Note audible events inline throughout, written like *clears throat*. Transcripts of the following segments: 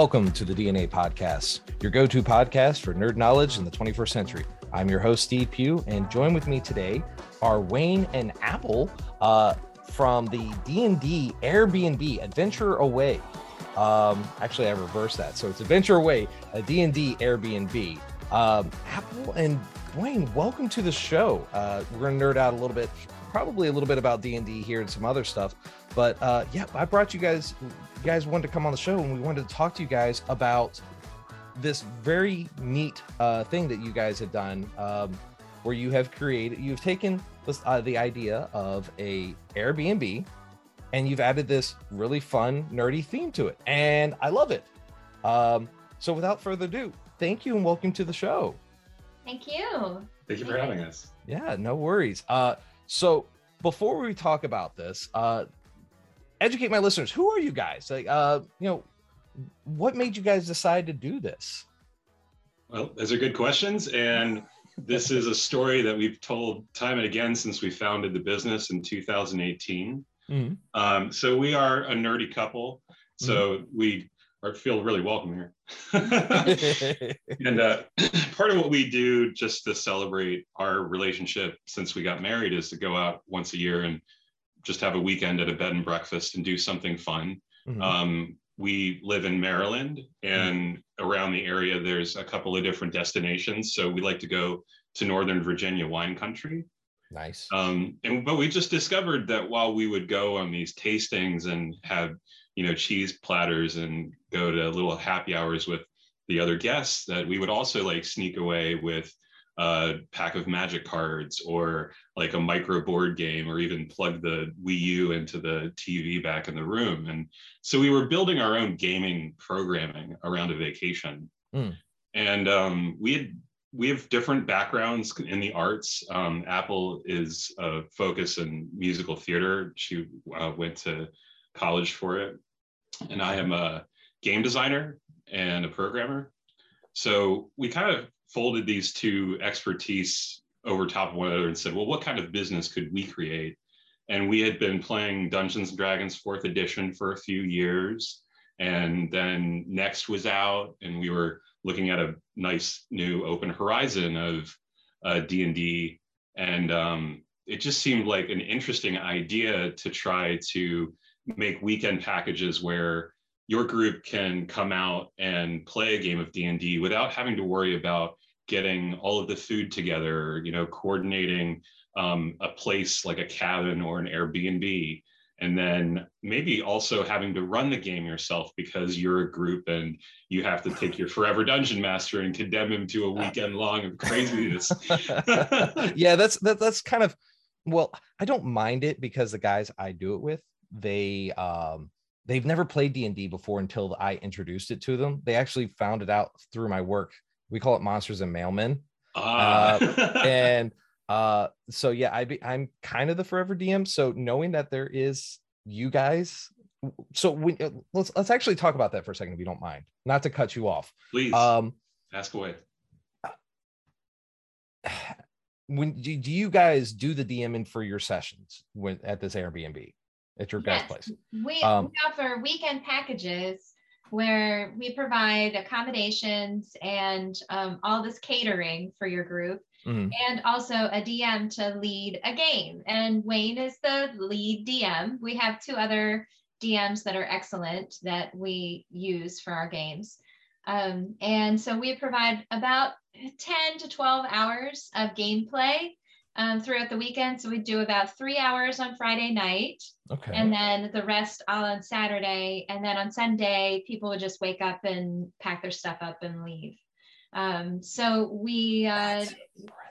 Welcome to the DNA Podcast, your go to podcast for nerd knowledge in the 21st century. I'm your host, Steve Pugh, and join with me today are Wayne and Apple uh, from the D&D Airbnb Adventure Away. Um, actually, I reversed that. So it's Adventure Away, a D&D Airbnb. Um, Apple and Wayne, welcome to the show. Uh, we're going to nerd out a little bit, probably a little bit about D&D here and some other stuff. But uh, yeah, I brought you guys you guys wanted to come on the show and we wanted to talk to you guys about this very neat uh, thing that you guys have done um, where you have created you've taken this, uh, the idea of a airbnb and you've added this really fun nerdy theme to it and i love it. Um, so without further ado thank you and welcome to the show. Thank you. Thank you for having us. Yeah no worries. Uh, so before we talk about this uh, educate my listeners. Who are you guys? Like, uh, you know, what made you guys decide to do this? Well, those are good questions, and this is a story that we've told time and again since we founded the business in 2018. Mm-hmm. Um, so we are a nerdy couple. So mm-hmm. we are, feel really welcome here. *laughs* and uh, *clears throat* part of what we do just to celebrate our relationship since we got married is to go out once a year and just have a weekend at a bed and breakfast and do something fun. Mm-hmm. Um, we live in Maryland, and mm-hmm. around the area, there's a couple of different destinations. So we like to go to Northern Virginia wine country. Nice. Um, and but we just discovered that while we would go on these tastings and have you know cheese platters and go to little happy hours with the other guests, that we would also like sneak away with a pack of magic cards or like a micro board game or even plug the Wii U into the TV back in the room. And so we were building our own gaming programming around a vacation. Mm. And um, we had we have different backgrounds in the arts. Um, Apple is a focus in musical theater. She uh, went to college for it. And I am a game designer and a programmer. So we kind of folded these two expertise over top of one another and said, well, what kind of business could we create? And we had been playing Dungeons and Dragons fourth edition for a few years. And then Next was out, and we were looking at a nice new open horizon of uh, D&D. And um, it just seemed like an interesting idea to try to make weekend packages where your group can come out and play a game of D&D without having to worry about getting all of the food together, you know, coordinating um, a place like a cabin or an Airbnb, and then maybe also having to run the game yourself because you're a group and you have to take your forever dungeon master and condemn him to a weekend long of craziness. *laughs* yeah, that's that, that's kind of well, I don't mind it because the guys I do it with, they um they've never played D&D before until I introduced it to them. They actually found it out through my work we call it monsters and mailmen. Ah. Uh, *laughs* and uh, so yeah, I be, I'm kind of the forever DM. So knowing that there is you guys, so we, uh, let's let's actually talk about that for a second, if you don't mind. Not to cut you off. Please. Um, ask away. *sighs* When do, do you guys do the DMing for your sessions when at this Airbnb at your yes, place? We, um, we offer weekend packages where we provide accommodations and um, all this catering for your group. Mm-hmm. And also a DM to lead a game. And Wayne is the lead DM. We have two other DMs that are excellent that we use for our games. Um, and so we provide about 10 to 12 hours of gameplay um, throughout the weekend. So we do about three hours on Friday night. Okay. And then the rest all on Saturday. And then on Sunday, people would just wake up and pack their stuff up and leave. Um, so we, uh,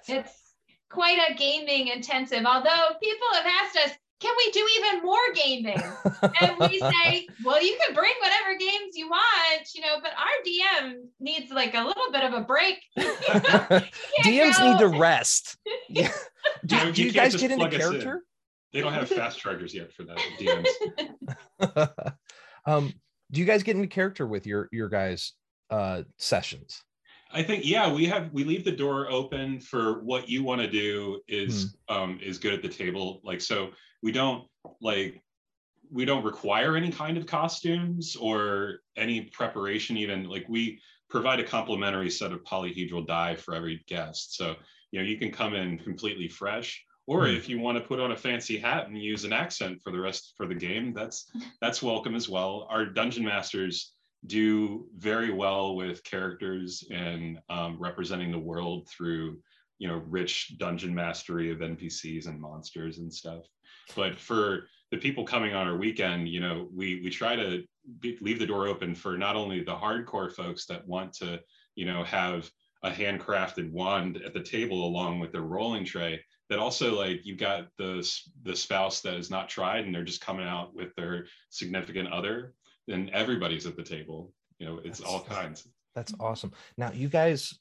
it's quite a gaming intensive, although people have asked us, can we do even more gaming? *laughs* and we say, well, you can bring whatever games you want, you know, but our DM needs like a little bit of a break. *laughs* *laughs* DMs go. need to rest. Yeah. Do, do you, you guys get into character? In. They don't have fast chargers yet for that DMs. *laughs* um, do you guys get into character with your your guys' uh, sessions? I think yeah, we have we leave the door open for what you want to do is hmm. um, is good at the table. Like so, we don't like we don't require any kind of costumes or any preparation even like we provide a complimentary set of polyhedral dye for every guest so you know you can come in completely fresh. Or mm. if you want to put on a fancy hat and use an accent for the rest for the game that's *laughs* that's welcome as well. Our dungeon masters do very well with characters and um, representing the world through you know rich dungeon mastery of npcs and monsters and stuff. But for the people coming on our weekend you know we we try to be, leave the door open for not only the hardcore folks that want to you know have a handcrafted wand at the table along with their rolling tray that also like you've got the the spouse that is not tried and they're just coming out with their significant other and everybody's at the table. You know it's that's, all kinds. That's awesome. Now you guys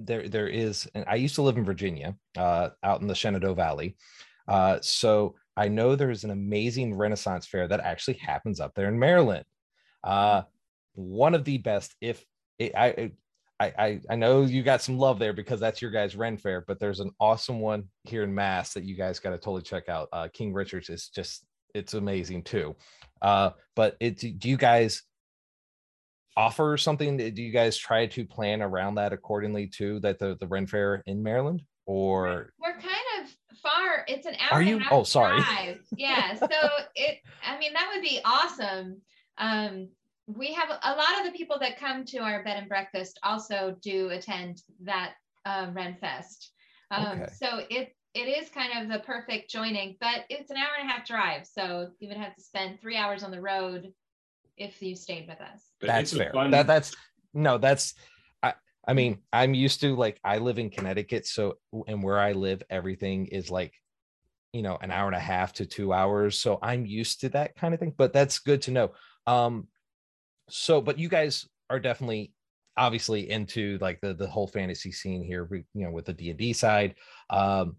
there there is and i used to live in virginia uh, out in the shenandoah valley. Uh, so i know there's an amazing renaissance fair that actually happens up there in maryland. Uh, one of the best if it, I, I, I know you got some love there because that's your guys' Ren Fair, but there's an awesome one here in Mass that you guys got to totally check out. Uh, King Richards is just it's amazing too. Uh, but it do you guys offer something? Do you guys try to plan around that accordingly too? That the the Ren Fair in Maryland or we're kind of far. It's an hour. Are you? oh, sorry. Drive. Yeah. So *laughs* it. I mean, that would be awesome. Um, we have a lot of the people that come to our bed and breakfast also do attend that uh, Ren Fest. Um, okay. So it it is kind of the perfect joining, but it's an hour and a half drive. So you would have to spend three hours on the road if you stayed with us. But that's fair. Fun... That that's no, that's I I mean, I'm used to like I live in Connecticut, so and where I live, everything is like you know an hour and a half to two hours. So I'm used to that kind of thing. But that's good to know. Um, so but you guys are definitely obviously into like the the whole fantasy scene here, you know, with the D and D side. Um,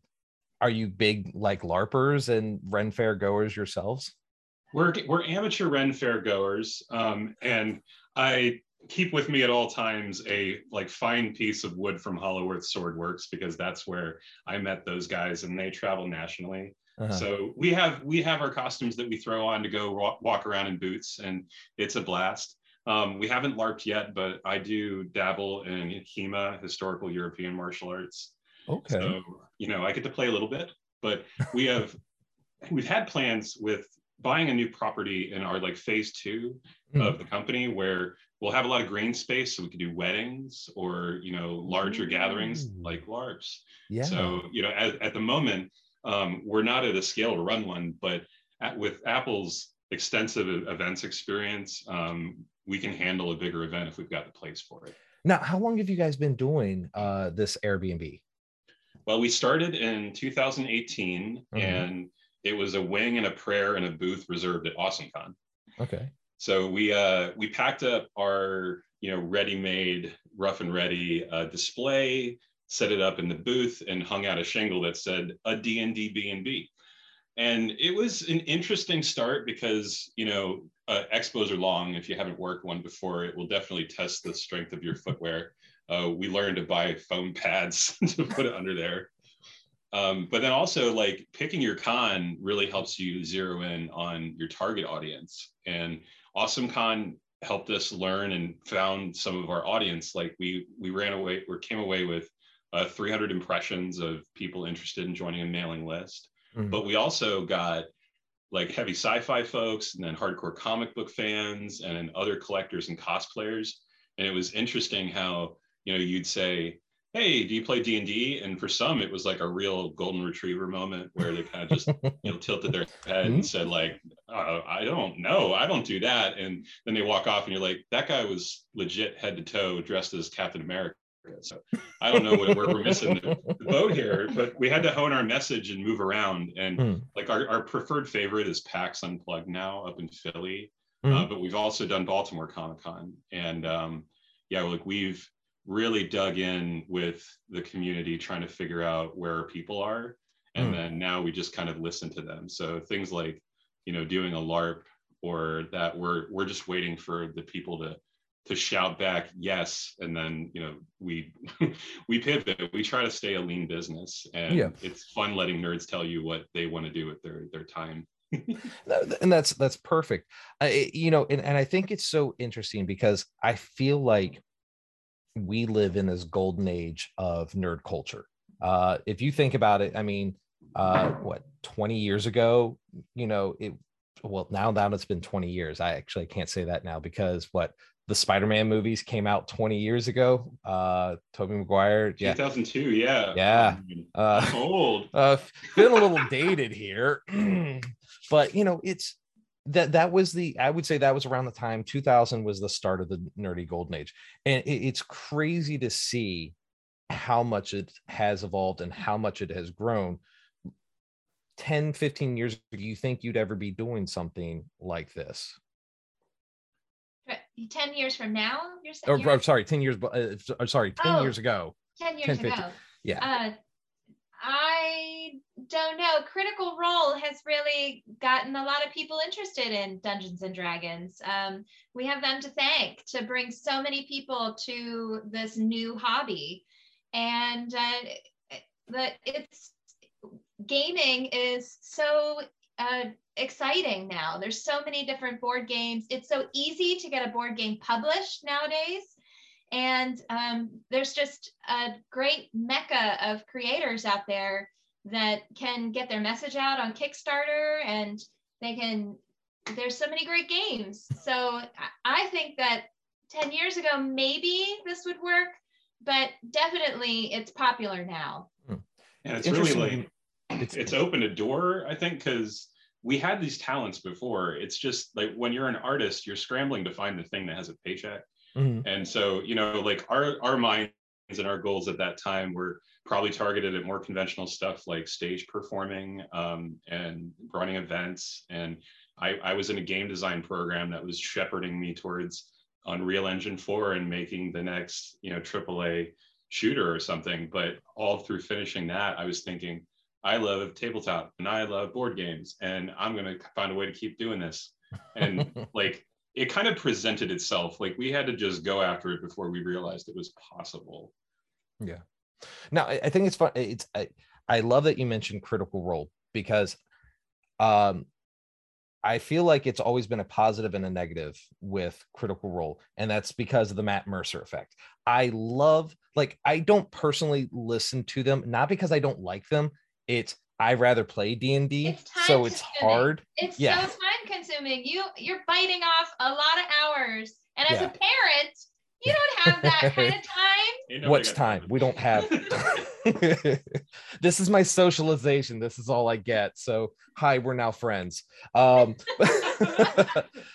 are you big like larpers and ren fair goers yourselves we're we're amateur ren fair goers um, and i keep with me at all times a like fine piece of wood from hollow earth swordworks because that's where i met those guys and they travel nationally uh-huh. so we have we have our costumes that we throw on to go walk, walk around in boots and it's a blast um, we haven't larped yet but i do dabble in hema historical european martial arts Okay. So, you know, I get to play a little bit, but we have *laughs* we've had plans with buying a new property in our like phase two mm. of the company where we'll have a lot of green space so we could do weddings or you know larger mm. gatherings like larps yeah so you know at, at the moment um, we're not at a scale to run one but at, with apple's extensive events experience um, we can handle a bigger event if we've got the place for it now how long have you guys been doing uh, this airbnb well, we started in 2018, mm-hmm. and it was a wing and a prayer and a booth reserved at AwesomeCon. Okay. So we uh, we packed up our you know ready-made, rough and ready uh, display, set it up in the booth, and hung out a shingle that said a D&D B&B. And it was an interesting start because you know uh, expos are long. If you haven't worked one before, it will definitely test the strength of your footwear uh, we learned to buy foam pads *laughs* to put it under there. Um, but then also like picking your con really helps you zero in on your target audience. And Awesome Con helped us learn and found some of our audience. Like we we ran away or came away with uh, 300 impressions of people interested in joining a mailing list. Mm-hmm. But we also got like heavy sci-fi folks and then hardcore comic book fans and other collectors and cosplayers. And it was interesting how you know you'd say hey do you play d&d and for some it was like a real golden retriever moment where they kind of just you know *laughs* tilted their head and said like uh, i don't know i don't do that and then they walk off and you're like that guy was legit head to toe dressed as captain america so i don't know where we're missing the, the, boat here but we had to hone our message and move around and mm. like our, our preferred favorite is pax unplugged now up in philly mm. uh, but we've also done baltimore comic-con and um, yeah like we've really dug in with the community trying to figure out where people are and mm. then now we just kind of listen to them so things like you know doing a larp or that we're we're just waiting for the people to to shout back yes and then you know we *laughs* we pivot we try to stay a lean business and yeah. it's fun letting nerds tell you what they want to do with their their time *laughs* and that's that's perfect. Uh, you know, and, and I think it's so interesting because I feel like we live in this golden age of nerd culture. Uh, if you think about it, I mean, uh, what 20 years ago, you know, it well now that it's been 20 years. I actually can't say that now because what the Spider-Man movies came out 20 years ago. Uh Tobey Maguire, yeah. 2002, yeah. Yeah. Uh old. *laughs* Uh feeling a little *laughs* dated here. *clears throat* but you know, it's that that was the I would say that was around the time 2000 was the start of the nerdy golden age. And it, it's crazy to see how much it has evolved and how much it has grown 10 15 years do you think you'd ever be doing something like this 10 years from now you're saying or, or sorry 10 years uh, sorry 10 oh, years ago. 10 years 10, ago. yeah. Uh, i don't know. Critical role has really gotten a lot of people interested in dungeons and dragons. Um, we have them to thank to bring so many people to this new hobby. And uh, the, it's gaming is so uh, exciting now. There's so many different board games. It's so easy to get a board game published nowadays. And um, there's just a great mecca of creators out there that can get their message out on Kickstarter and they can, there's so many great games. So I think that 10 years ago, maybe this would work, but definitely it's popular now. And it's really like it's, it's opened a door, I think, because we had these talents before. It's just like when you're an artist, you're scrambling to find the thing that has a paycheck. Mm-hmm. And so, you know, like our our minds and our goals at that time were probably targeted at more conventional stuff like stage performing um, and running events. And I, I was in a game design program that was shepherding me towards Unreal Engine 4 and making the next, you know, AAA shooter or something. But all through finishing that, I was thinking, I love tabletop and I love board games and I'm going to find a way to keep doing this. And *laughs* like it kind of presented itself. Like we had to just go after it before we realized it was possible. Yeah. Now I think it's fun. It's I, I love that you mentioned critical role because um I feel like it's always been a positive and a negative with Critical Role, and that's because of the Matt Mercer effect. I love, like, I don't personally listen to them, not because I don't like them, it's I rather play D and D, so it's hard. It's yeah. so time consuming. You you're biting off a lot of hours, and as yeah. a parent, you don't have that *laughs* kind of time. What's time? We don't have. *laughs* this is my socialization. This is all I get. So hi, we're now friends. Um, *laughs*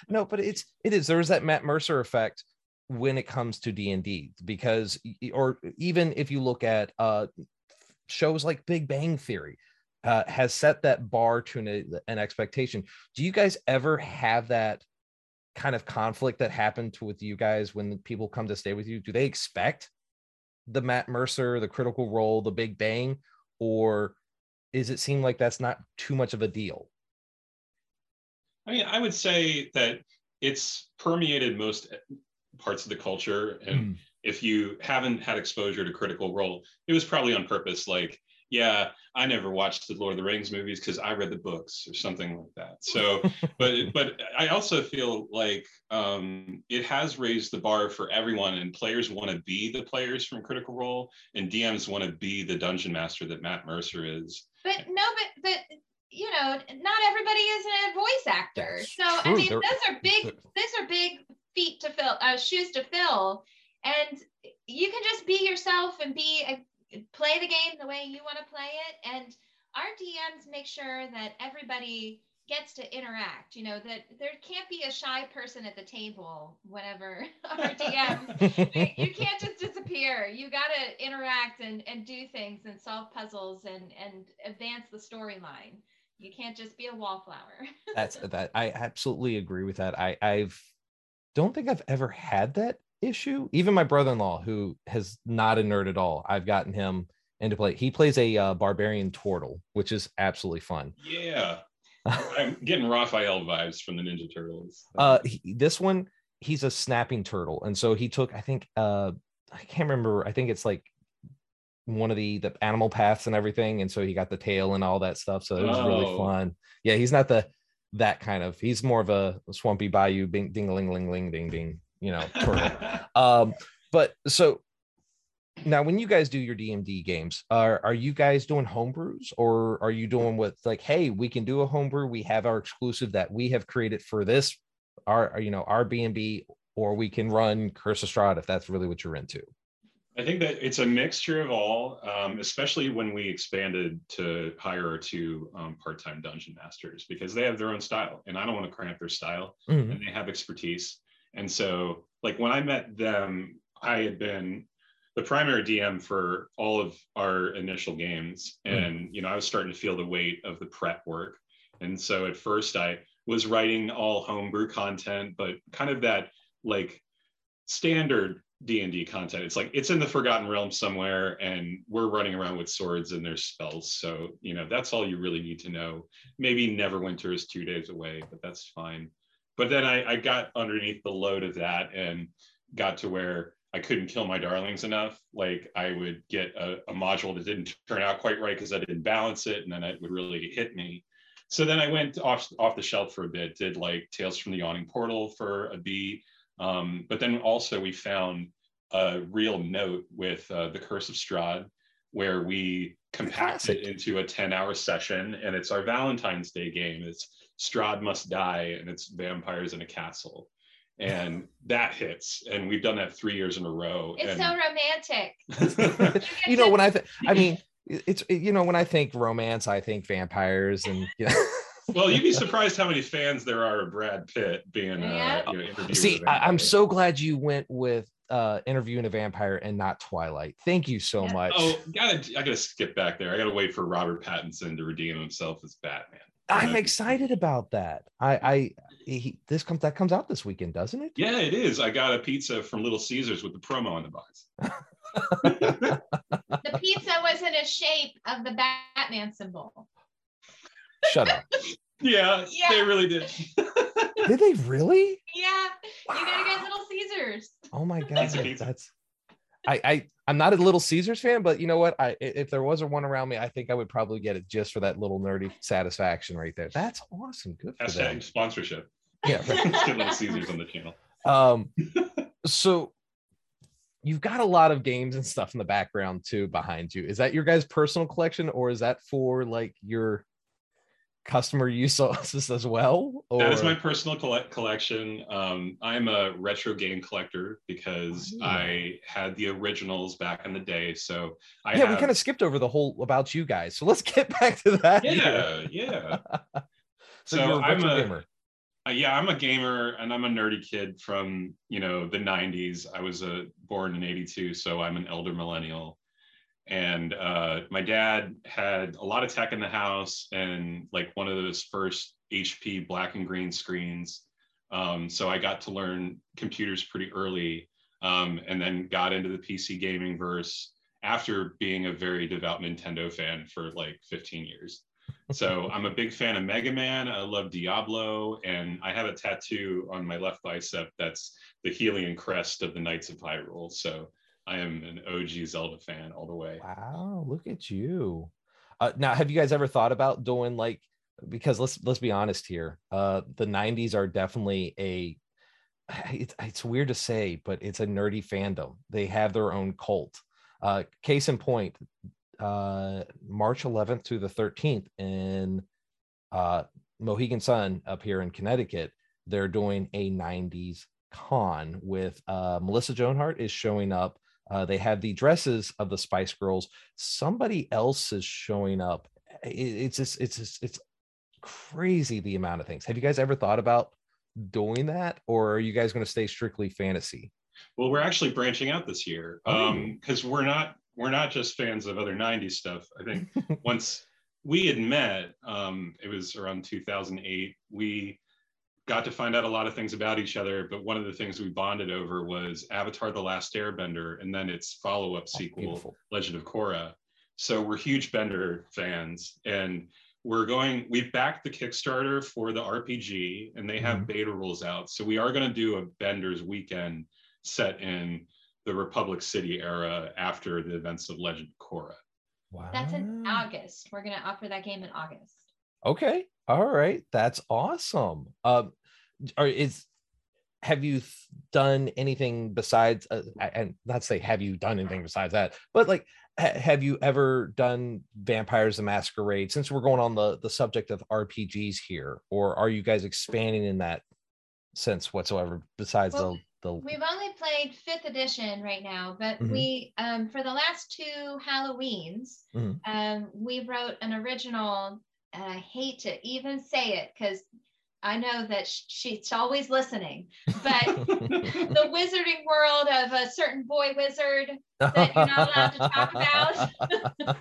no, but it's it is. There's that Matt Mercer effect when it comes to D and D because, or even if you look at uh shows like Big Bang Theory uh, has set that bar to an, an expectation. Do you guys ever have that kind of conflict that happened to, with you guys when people come to stay with you? Do they expect the Matt Mercer, the Critical Role, the Big Bang, or is it seem like that's not too much of a deal? I mean, I would say that it's permeated most parts of the culture and mm if you haven't had exposure to Critical Role, it was probably on purpose. Like, yeah, I never watched the Lord of the Rings movies because I read the books or something like that. So, *laughs* but but I also feel like um, it has raised the bar for everyone, and players want to be the players from Critical Role, and DMs want to be the dungeon master that Matt Mercer is. But no, but but you know, not everybody is a voice actor. That's so true. I mean, They're, those are *laughs* big. Those are big feet to fill, uh, shoes to fill and you can just be yourself and be a, play the game the way you want to play it. And our dms make sure that everybody gets to interact you know that there can't be a shy person at the table whenever *laughs* our dm *laughs* you can't just disappear. You got to interact and, and do things and solve puzzles and and advance the storyline. You can't just be a wallflower. *laughs* That's that i absolutely agree with that. I i've don't think i've ever had that issue. Even my brother-in-law, who has not a nerd at all, I've gotten him into play. He plays a uh, barbarian turtle, which is absolutely fun. Yeah, *laughs* I'm getting Raphael vibes from the Ninja Turtles. Uh, he, this one, he's a snapping turtle, and so he took, I think, uh, I can't remember. I think it's like one of the the animal paths and everything, and so he got the tail and all that stuff. So it was oh. really fun. Yeah, he's not the that kind of. He's more of a swampy bayou, bing, ding, ling, ling, ling, ding, ding. You know, *laughs* um, but so now when you guys do your d&d games are are you guys doing homebrews or are you doing with like hey we can do a homebrew we have our exclusive that we have created for this our you know our b&b or we can run curse of Strahd if that's really what you're into I think that it's a mixture of all, um, especially when we expanded to hire our two um, part-time dungeon masters because they have their own style, and I don't want to cramp their style, mm-hmm. and they have expertise. And so, like when I met them, I had been the primary DM for all of our initial games, mm-hmm. and you know I was starting to feel the weight of the prep work. And so at first, I was writing all homebrew content, but kind of that like standard d&d content. It's like it's in the forgotten realm somewhere and we're running around with swords and there's spells. So you know that's all you really need to know. Maybe neverwinter is two days away but that's fine but then I, I got underneath the load of that and got to where i couldn't kill my darlings enough. Like i would get a, a module that didn't turn out quite right because i didn't balance it and then it would really hit me. So then i went off off the shelf for a bit did like tales from the yawning portal for a beat. Um, but then also we found a real note with uh, the Curse of Strahd, where we compact it into a 10 hour session and it's our Valentine's Day game. It's Strahd Must Die and it's vampires in a castle. And that hits. And we've done that three years in a row. It's and... so romantic. *laughs* *laughs* you know, when I, th- I mean, it's, you know, when I think romance, I think vampires and, you know. *laughs* well, you'd be surprised how many fans there are of Brad Pitt being. Uh, you know, See, I, am so glad you went with uh, interviewing a vampire and not Twilight. Thank you so yeah. much. Oh, gotta I gotta skip back there. I gotta wait for Robert Pattinson to redeem himself as Batman. I'm excited about that. I, I, he, this comes that comes out this weekend, doesn't it? Yeah, it is. I got a pizza from Little Caesars with the promo on the box. *laughs* the pizza was in a shape of the Batman symbol. Shut up. *laughs* yeah, yeah, they really did. did they really? Yeah, wow. you gotta get Little Caesars. Oh my god, that's, that's I, I I'm not a Little Caesars fan, but you know what? I if there was a one around me, I think I would probably get it just for that little nerdy satisfaction right there. That's awesome. Good for Hashtag them. sponsorship. Yeah, *laughs* right. get Little Caesars on the channel. Um, *laughs* so you've got a lot of games and stuff in the background too behind you. Is that your guys' personal collection, or is that for like your customer use *laughs* as well? Or? That is my personal collect- collection. Um, I'm a retro game collector because oh. I had the originals back in the day. So I yeah, have... we kind of skipped over the whole about you guys. So let's *laughs* get back to that. Yeah, *laughs* yeah. so, so I'm a gamer. Uh, yeah, I'm a gamer and I'm a nerdy kid from you know the '90s. I was a uh, born in '82, so I'm an elder millennial and uh, my dad had a lot of tech in the house and like one of those first hp black and green screens. Um, so i got to learn computers pretty early um, and then got into the pc gaming verse after being a very devout nintendo fan for like 15 years. So *laughs* i'm a big fan of mega man. I love diablo and i have a tattoo on my left bicep that's the Hylian crest of the knights of hyrule. So I am an OG Zelda fan all the way. Wow, look at you. Uh, now, have you guys ever thought about doing like because let's let's be honest here, uh, the '90s are definitely a it's, it's weird to say, but it's a nerdy fandom. They have their own cult. Uh, case in point, uh, March 11th to the 13th in uh, Mohegan Sun up here in Connecticut, they're doing a 90s con with uh, Melissa Joan Hart is showing up uh, they have the dresses of the Spice Girls. Somebody else is showing up. It, it's just, it's just, it's crazy the amount of things. Have you guys ever thought about doing that, or are you guys going to stay strictly fantasy? Well, we're actually branching out this year because oh. um, we're not we're not just fans of other '90s stuff. I think *laughs* once we had met, um, it was around 2008. We got to find out a lot of things about each other. But one of the things we bonded over was Avatar: The Last Airbender, and then its follow-up oh, sequel, oh, Legend of Korra. So we're huge Bender fans, and we're going. We've backed the Kickstarter for the RPG, and they have mm-hmm. beta rules out. So we are going to do a Bender's weekend set in the Republic City era after the events of Legend of Korra. Wow. That's in August. We're going to offer that game in August. Okay. All right, that's awesome. Um, are is have you done anything besides uh, and not say have you done anything besides that but like ha- have you ever done vampires the masquerade since we're going on the the subject of rpgs here or are you guys expanding in that sense whatsoever besides well, the the we've only played fifth edition right now but mm-hmm. we um for the last two halloweens mm-hmm. um we wrote an original and i hate to even say it because I know that she's always listening, but *laughs* the wizarding world of a certain boy wizard that you're not allowed to talk about.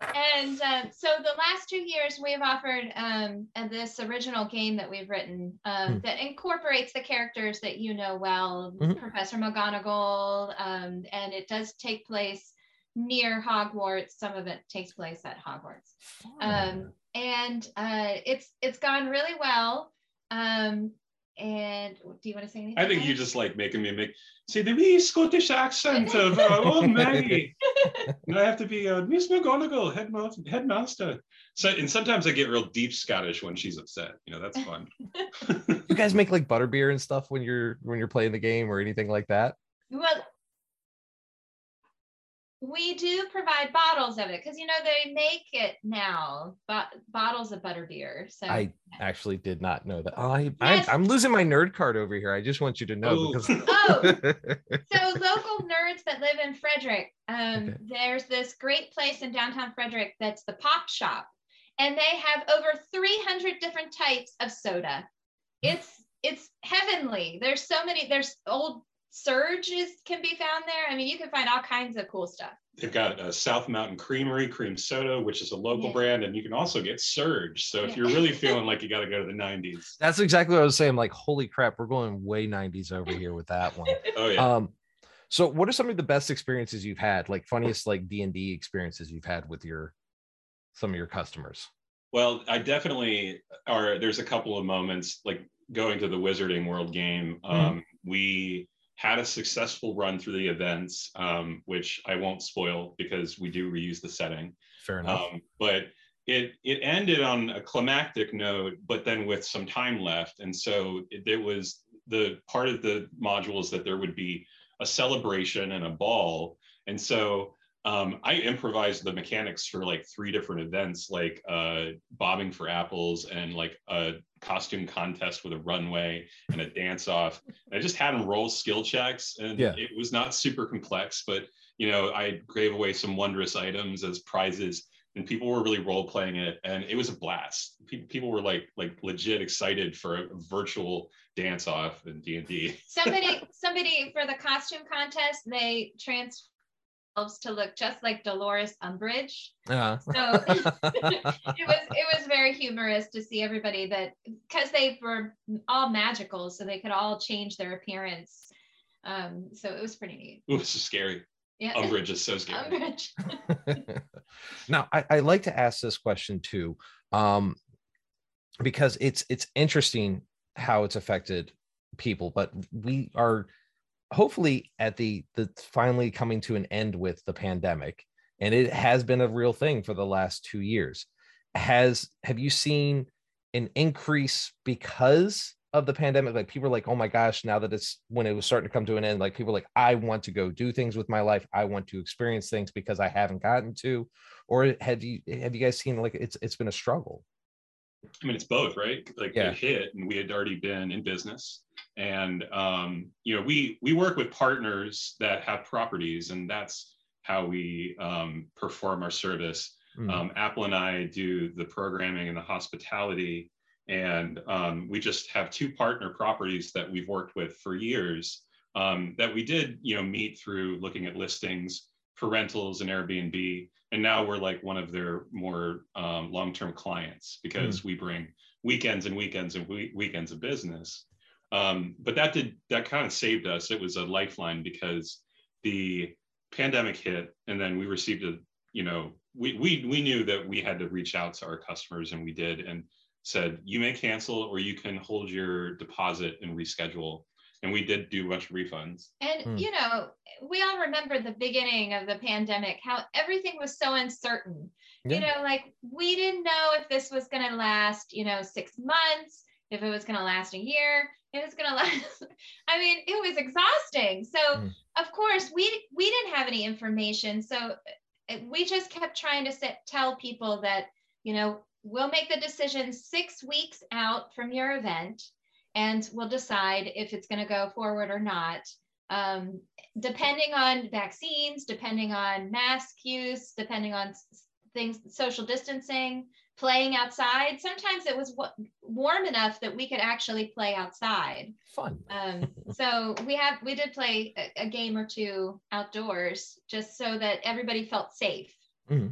*laughs* and um, so the last two years, we've offered um, this original game that we've written um, mm. that incorporates the characters that you know well, mm-hmm. Professor McGonagall, um, and it does take place near Hogwarts. Some of it takes place at Hogwarts. Um, and uh, it's it's gone really well. Um, and do you want to say anything? I think you just like making me make see the wee Scottish accent of uh, oh Maggie. and I have to be uh, Miss McGonagall, headmaster, headmaster. So and sometimes I get real deep Scottish when she's upset. You know, that's fun. *laughs* you guys make like butterbeer and stuff when you're when you're playing the game or anything like that? Well, we do provide bottles of it because you know they make it now, but bottles of butterbeer. So I actually did not know that. Oh, I, yes. I am losing my nerd card over here. I just want you to know oh. because *laughs* oh, *laughs* so local nerds that live in Frederick, um, okay. there's this great place in downtown Frederick that's the Pop Shop, and they have over 300 different types of soda. It's it's heavenly. There's so many. There's old surges can be found there. I mean, you can find all kinds of cool stuff. They've got a South Mountain Creamery cream soda, which is a local yeah. brand, and you can also get Surge. So if you're really *laughs* feeling like you got to go to the 90s, that's exactly what I was saying. Like, holy crap, we're going way 90s over here with that one. *laughs* oh yeah. Um, so what are some of the best experiences you've had? Like funniest like D and D experiences you've had with your some of your customers? Well, I definitely are. There's a couple of moments like going to the Wizarding World game. Mm-hmm. Um, we had a successful run through the events, um, which I won't spoil because we do reuse the setting. Fair enough. Um, but it it ended on a climactic note, but then with some time left, and so it, it was the part of the modules that there would be a celebration and a ball, and so um, I improvised the mechanics for like three different events, like uh, bobbing for apples and like a costume contest with a runway and a dance off. I just had them roll skill checks, and yeah. it was not super complex, but you know, I gave away some wondrous items as prizes, and people were really role playing it, and it was a blast. People were like like legit excited for a virtual dance off in D and D. Somebody, somebody for the costume contest, they trans to look just like Dolores Umbridge. Uh-huh. So *laughs* it was it was very humorous to see everybody that because they were all magical, so they could all change their appearance. Um, so it was pretty neat. It was so scary. Yeah. Umbridge is so scary. Umbridge. *laughs* *laughs* now I, I like to ask this question too, um, because it's it's interesting how it's affected people, but we are hopefully at the the finally coming to an end with the pandemic and it has been a real thing for the last 2 years. Has have you seen an increase because of the pandemic? Like people are like oh my gosh now that it's when it was starting to come to an end like people are like i want to go do things with my life. I want to experience things because i haven't gotten to or have you have you guys seen like it's it's been a struggle? I mean, it's both, right? Like yeah. it hit, and we had already been in business, and um, you know, we we work with partners that have properties, and that's how we um, perform our service. Mm. Um, Apple and I do the programming and the hospitality, and um, we just have two partner properties that we've worked with for years. Um, that we did, you know, meet through looking at listings for rentals and Airbnb and now we're like one of their more um, long-term clients because mm. we bring weekends and weekends and we- weekends of business um, but that did that kind of saved us it was a lifeline because the pandemic hit and then we received a you know we, we we knew that we had to reach out to our customers and we did and said you may cancel or you can hold your deposit and reschedule and we did do a bunch of refunds. And mm. you know, we all remember the beginning of the pandemic, how everything was so uncertain. Yeah. You know, like we didn't know if this was going to last, you know, six months, if it was going to last a year, it was going to last. *laughs* I mean, it was exhausting. So, mm. of course, we we didn't have any information. So, uh, we just kept trying to set, tell people that, you know, we'll make the decision six weeks out from your event and we'll decide if it's going to go forward or not. Um, depending on vaccines, depending on mask use, depending on things, social distancing, playing outside. Sometimes it was warm enough that we could actually play outside. Fun. Um, *laughs* so we have we did play a, a, game or two outdoors just so that everybody felt safe. Mm-hmm.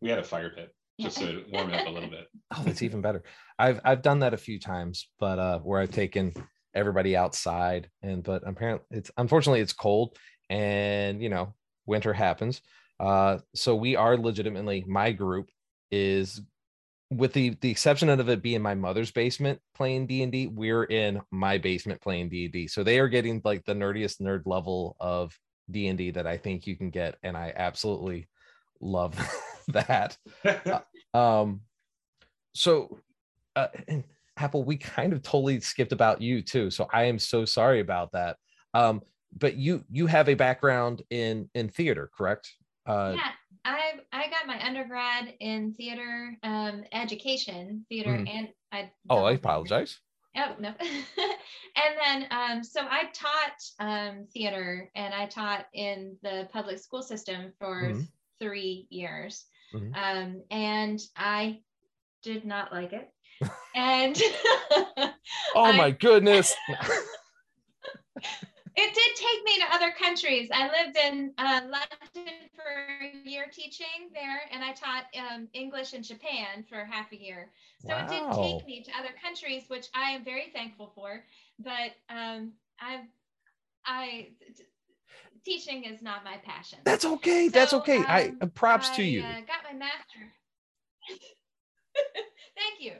We had a fire pit just to warm it up a little bit. *laughs* Oh, that's even better. I've I've done that a few times, but uh, where I've taken everybody outside, and but apparently it's unfortunately it's cold, and you know winter happens. Uh, so we are legitimately my group is with the the exception of it being my mother's basement playing d&d we're in my basement playing d&d so they are getting like the nerdiest nerd level of d&d that i think you can get and i absolutely love *laughs* that *laughs* uh, um, so, uh, and Apple, we kind of totally skipped about you too. So I am so sorry about that. Um, but you you have a background in in theater, correct? Uh, yeah, I I got my undergrad in theater um, education, theater, mm-hmm. and I. Oh, I apologize. Oh no, *laughs* and then um, so I taught um, theater, and I taught in the public school system for mm-hmm. three years. Mm-hmm. Um, and I did not like it. *laughs* And *laughs* oh I, my goodness. It did take me to other countries. I lived in uh, London for a year teaching there, and I taught um, English in Japan for half a year. So wow. it did take me to other countries, which I am very thankful for. But um, I've I teaching is not my passion. That's okay. So, That's okay. Um, I props I, to you. Uh, got my master. *laughs* Thank you.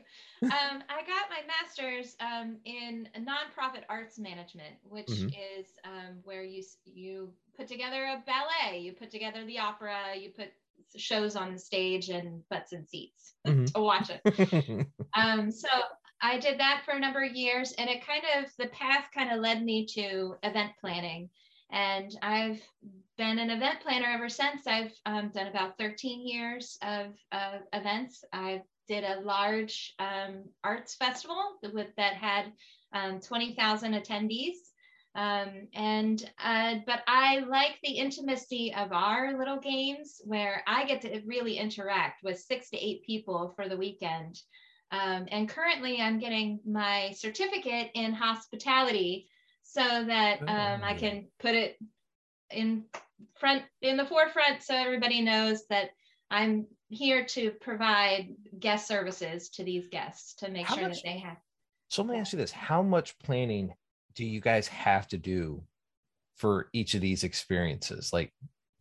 Um, I got my master's um, in nonprofit arts management, which mm-hmm. is um, where you you put together a ballet, you put together the opera, you put shows on the stage and butts and seats mm-hmm. to watch it. *laughs* um, so I did that for a number of years, and it kind of the path kind of led me to event planning. And I've been an event planner ever since. I've um, done about 13 years of uh, events. I did a large um, arts festival with, that had um, 20,000 attendees. Um, and uh, but I like the intimacy of our little games where I get to really interact with six to eight people for the weekend. Um, and currently, I'm getting my certificate in hospitality so that um, I oh. can put it in front in the forefront so everybody knows that I'm here to provide guest services to these guests to make how sure much, that they have. So let me ask you this: How much planning do you guys have to do for each of these experiences? Like,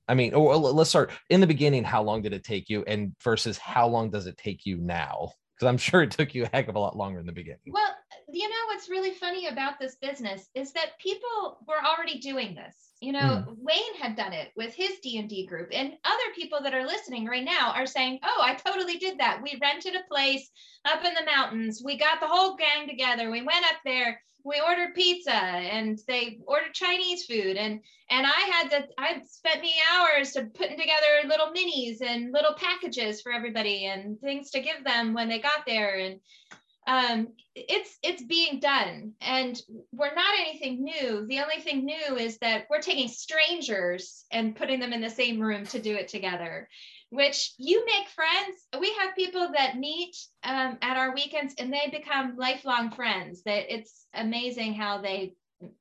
I mean, oh, or let's start in the beginning. How long did it take you, and versus how long does it take you now? Because I'm sure it took you a heck of a lot longer in the beginning. Well, you know what's really funny about this business is that people were already doing this you know mm. wayne had done it with his d&d group and other people that are listening right now are saying oh i totally did that. We rented a place up in the mountains. We got the whole gang together. We went up there. We ordered pizza and they ordered chinese food and and i had to i spent me hours to putting together little minis and little packages for everybody and things to give them when they got there and um, it's it's being done. And we're not anything new. The only thing new is that we're taking strangers and putting them in the same room to do it together which you make friends. We have people that meet um, at our weekends and they become lifelong friends. That it's amazing how they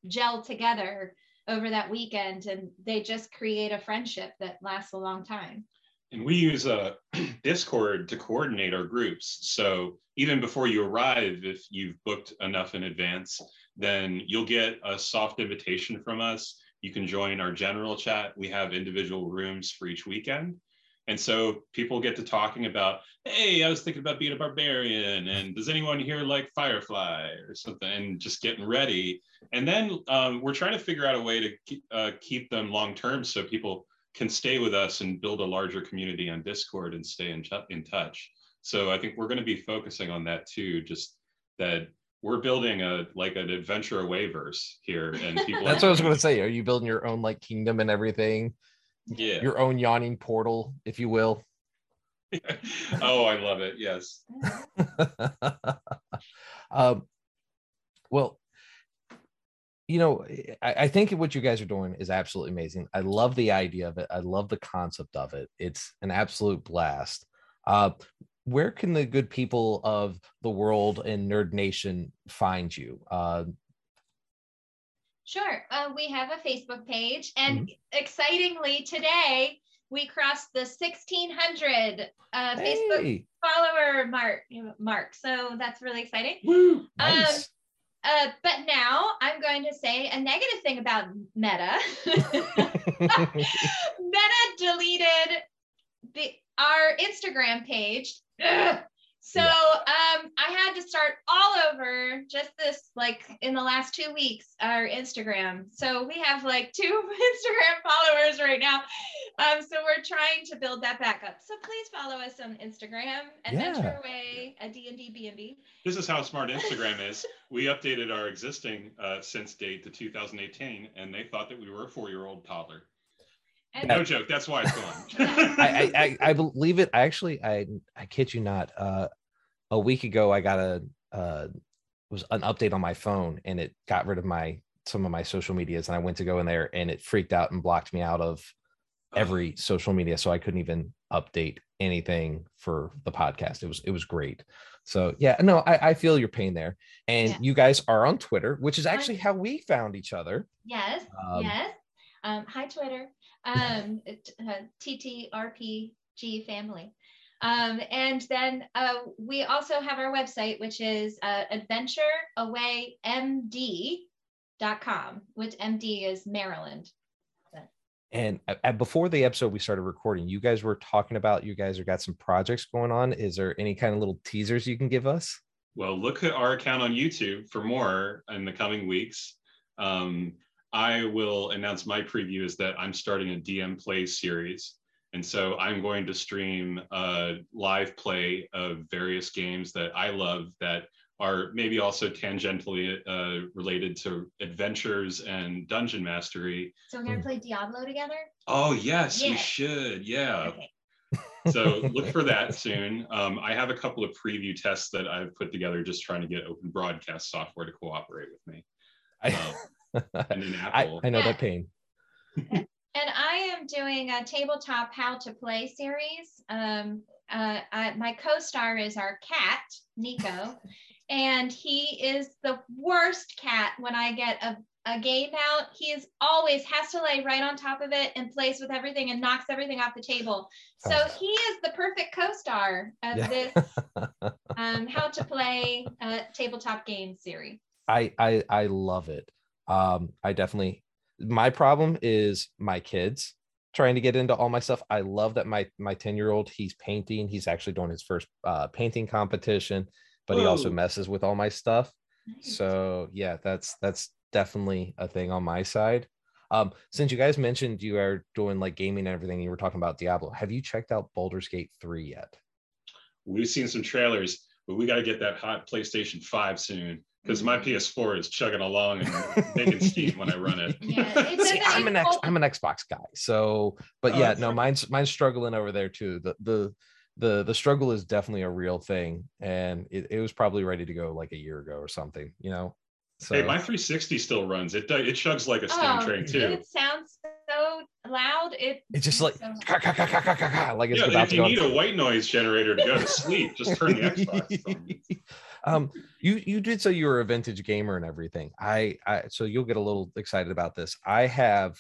gel together over that weekend and they just create a friendship that lasts a long time and we use a *clears throat* Discord to coordinate our groups. So even before you arrive, if you've booked enough in advance, then you'll get a soft invitation from us. You can join our general chat. We have individual rooms for each weekend. And so people get to talking about, hey, I was thinking about being a barbarian, and does anyone here like Firefly or something, and just getting ready. And then um, we're trying to figure out a way to uh, keep them long term so people can stay with us and build a larger community on Discord and stay in, in touch. So I think we're going to be focusing on that too, just that we're building a like an adventure away verse here and *laughs* people that's what i was going to say. Are you building your own like kingdom and everything? Yeah. Your own yawning portal if you will. *laughs* Oh i love it. Yes. *laughs* Um well you know I, I, think what you guys are doing is absolutely amazing i love the idea of it i love the concept of it it's an absolute blast uh where can the good people of the world and Nerd Nation find you? Uh, sure. Uh, we have a Facebook page, and mm-hmm. excitingly today we crossed the 1600 uh, hey. Facebook follower mark. Mark, so that's really exciting. Woo, nice. Um, uh, but now I'm going to say a negative thing about Meta. *laughs* *laughs* Meta deleted the our Instagram page so um, I had to start all over just this like in the last two weeks our Instagram. So we have like two *laughs* Instagram followers right now. Um, so we're trying to build that back up. So please follow us on Instagram, Adventure yeah. Away, a D&D B&B. This is how smart Instagram is. We updated our existing uh, since date to 2018, and they thought that we were a four-year-old toddler. And no joke. That's why it's gone. *laughs* I, I, I believe it. I actually, I, I kid you not. Uh, a week ago, I got a uh, was an update on my phone, and it got rid of my some of my social medias, and I went to go in there, and it freaked out and blocked me out of every social media, so I couldn't even update anything for the podcast. It was it was great. So yeah, no, I, I feel your pain there. And yeah. you guys are on Twitter, which is actually how we found each other. Yes. Um, yes. Um, hi Twitter um, uh, TTRPG family. Um, and then uh, we also have our website, which is uh, adventureawaymd.com, which MD is Maryland. And before the episode we started recording, you guys were talking about you guys have got some projects going on. Is there any kind of little teasers you can give us? Well, look at our account on YouTube for more in the coming weeks. Um, I will announce my preview is that I'm starting a DM play series. And so I'm going to stream a live play of various games that I love that are maybe also tangentially uh, related to adventures and dungeon mastery. So we're gonna play Diablo together? Oh yes, yeah. we should. Yeah. Okay. *laughs* so look for that soon. Um, I have a couple of preview tests that I've put together, just trying to get open broadcast software to cooperate with me. Um, *laughs* I, I know that pain. and I am doing a tabletop how to play series. Um, uh, I, my co-star is our cat, Nico, *laughs* and he is the worst cat when I get a, a game out. He is always has to lay right on top of it and plays with everything and knocks everything off the table. So oh. he is the perfect co-star of yeah. this *laughs* um, how to play a tabletop game series. I, I I love it. Um, I definitely my problem is my kids trying to get into all my stuff. I love that my my 10 year old he's painting. He's actually doing his first uh, painting competition, but he also messes with all my stuff. So yeah, that's that's definitely a thing on my side. Um, since you guys mentioned you are doing like gaming and everything, you were talking about Diablo. Have you checked out Baldur's Gate 3 yet? We've seen some trailers, but we got to get that hot PlayStation 5 soon because my mm-hmm. PS4 is chugging along and *laughs* making steam when I run it. Yeah, See, I'm an X, I'm an Xbox guy, so but oh, yeah, no, mine's mine's struggling over there too. The the the the struggle is definitely a real thing, and it, it was probably ready to go like a year ago or something, you know. So, hey, my 360 still runs. It it chugs like a steam oh, train too. It sounds so loud. It it's just like so like it's yeah, if you need a white noise generator to go to sleep, just turn the Xbox *laughs* um you you did say you were a vintage gamer and everything. I i so you'll get a little excited about this. I have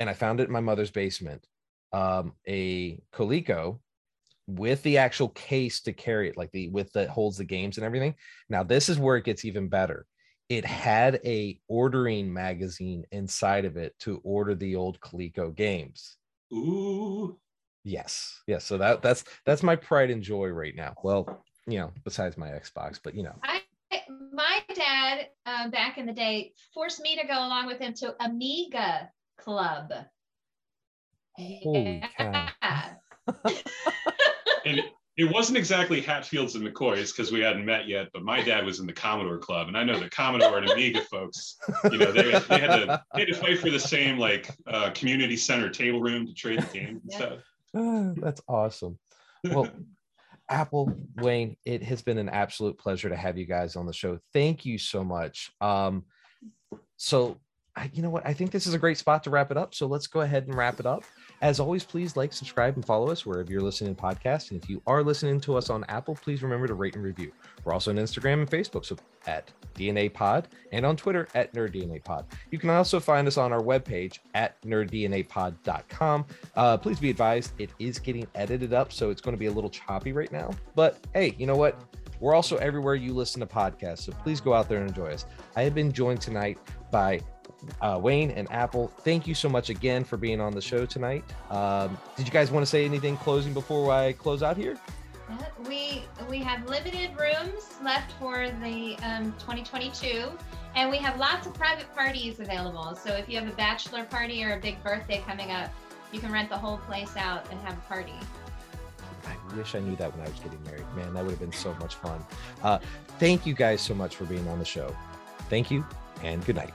and i found it in my mother's basement um a coleco with the actual case to carry it like the with that holds the games and everything. Now this is where it gets even better. It had a ordering magazine inside of it to order the old coleco games. Ooh. Yes, yes. So that that's that's my pride and joy right now. Well, you know, besides my Xbox, but you know. I my dad uh, back in the day forced me to go along with him to Amiga Club. Holy yeah. and it wasn't exactly Hatfields and McCoys because we hadn't met yet, but my dad was in the Commodore Club, and I know the Commodore and Amiga folks. You know, they, they had to they had to fight for the same like uh, community center table room to trade the games and yeah. stuff. *sighs* that's awesome. Well, Apple, Wayne, it has been an absolute pleasure to have you guys on the show. Thank you so much. Um, so, I, you know what? I think this is a great spot to wrap it up. So let's go ahead and wrap it up. As always, please like, subscribe, and follow us wherever you're listening to podcasts. And if you are listening to us on Apple, please remember to rate and review. We're also on Instagram and Facebook, so at DNA Pod, and on Twitter at Nerd DNA Pod. You can also find us on our webpage at nerddnapod.com. Uh, please be advised, it is getting edited up, so it's going to be a little choppy right now. But hey, you know what? We're also everywhere you listen to podcasts, so please go out there and enjoy us. I have been joined tonight by uh, Wayne and Apple, thank you so much again for being on the show tonight. Um, did you guys want to say anything closing before I close out here? We we have limited rooms left for the um, 2022, and we have lots of private parties available. So if you have a bachelor party or a big birthday coming up, you can rent the whole place out and have a party. I wish I knew that when I was getting married. Man, that would have been so much fun. Uh, thank you guys so much for being on the show. Thank you, and good night.